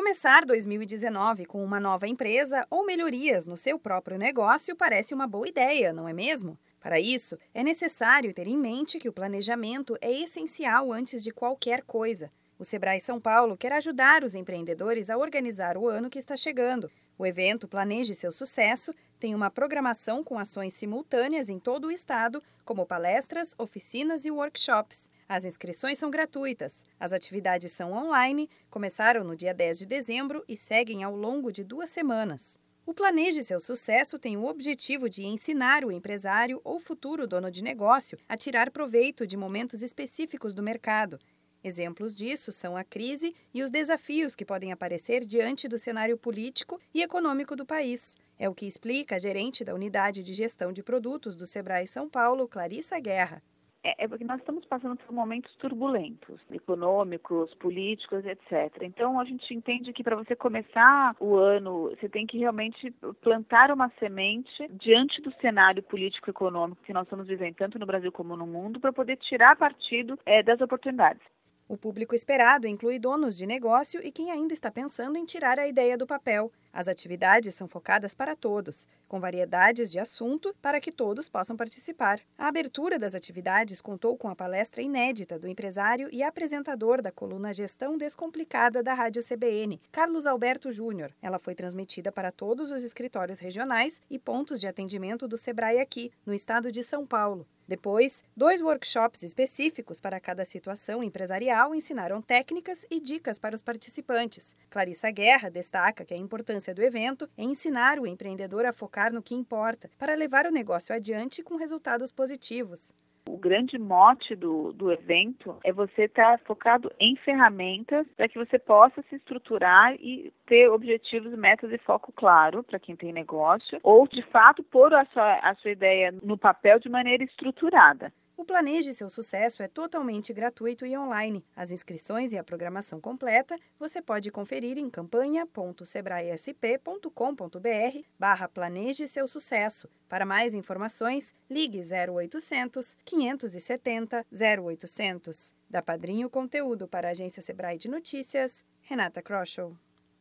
Começar 2019 com uma nova empresa ou melhorias no seu próprio negócio parece uma boa ideia, não é mesmo? Para isso, é necessário ter em mente que o planejamento é essencial antes de qualquer coisa. O Sebrae São Paulo quer ajudar os empreendedores a organizar o ano que está chegando. O evento Planeje seu sucesso tem uma programação com ações simultâneas em todo o estado, como palestras, oficinas e workshops. As inscrições são gratuitas. As atividades são online, começaram no dia 10 de dezembro e seguem ao longo de duas semanas. O Planeje Seu Sucesso tem o objetivo de ensinar o empresário ou futuro dono de negócio a tirar proveito de momentos específicos do mercado. Exemplos disso são a crise e os desafios que podem aparecer diante do cenário político e econômico do país. É o que explica a gerente da Unidade de Gestão de Produtos do Sebrae São Paulo, Clarissa Guerra. É, é, porque nós estamos passando por momentos turbulentos, econômicos, políticos, etc. Então a gente entende que para você começar o ano, você tem que realmente plantar uma semente diante do cenário político-econômico que nós estamos vivendo, tanto no Brasil como no mundo, para poder tirar partido é, das oportunidades. O público esperado inclui donos de negócio e quem ainda está pensando em tirar a ideia do papel. As atividades são focadas para todos, com variedades de assunto para que todos possam participar. A abertura das atividades contou com a palestra inédita do empresário e apresentador da coluna Gestão Descomplicada da Rádio CBN, Carlos Alberto Júnior. Ela foi transmitida para todos os escritórios regionais e pontos de atendimento do Sebrae aqui, no estado de São Paulo. Depois, dois workshops específicos para cada situação empresarial ensinaram técnicas e dicas para os participantes. Clarissa Guerra destaca que a importância do evento é ensinar o empreendedor a focar no que importa, para levar o negócio adiante com resultados positivos. O grande mote do, do evento é você estar tá focado em ferramentas para que você possa se estruturar e ter objetivos, metas e foco claro para quem tem negócio, ou de fato pôr a sua, a sua ideia no papel de maneira estruturada. O Planeje Seu Sucesso é totalmente gratuito e online. As inscrições e a programação completa você pode conferir em campanha.sebraesp.com.br barra Planeje Seu Sucesso. Para mais informações, ligue 0800 570 0800. Da Padrinho Conteúdo para a Agência Sebrae de Notícias, Renata Kroschel.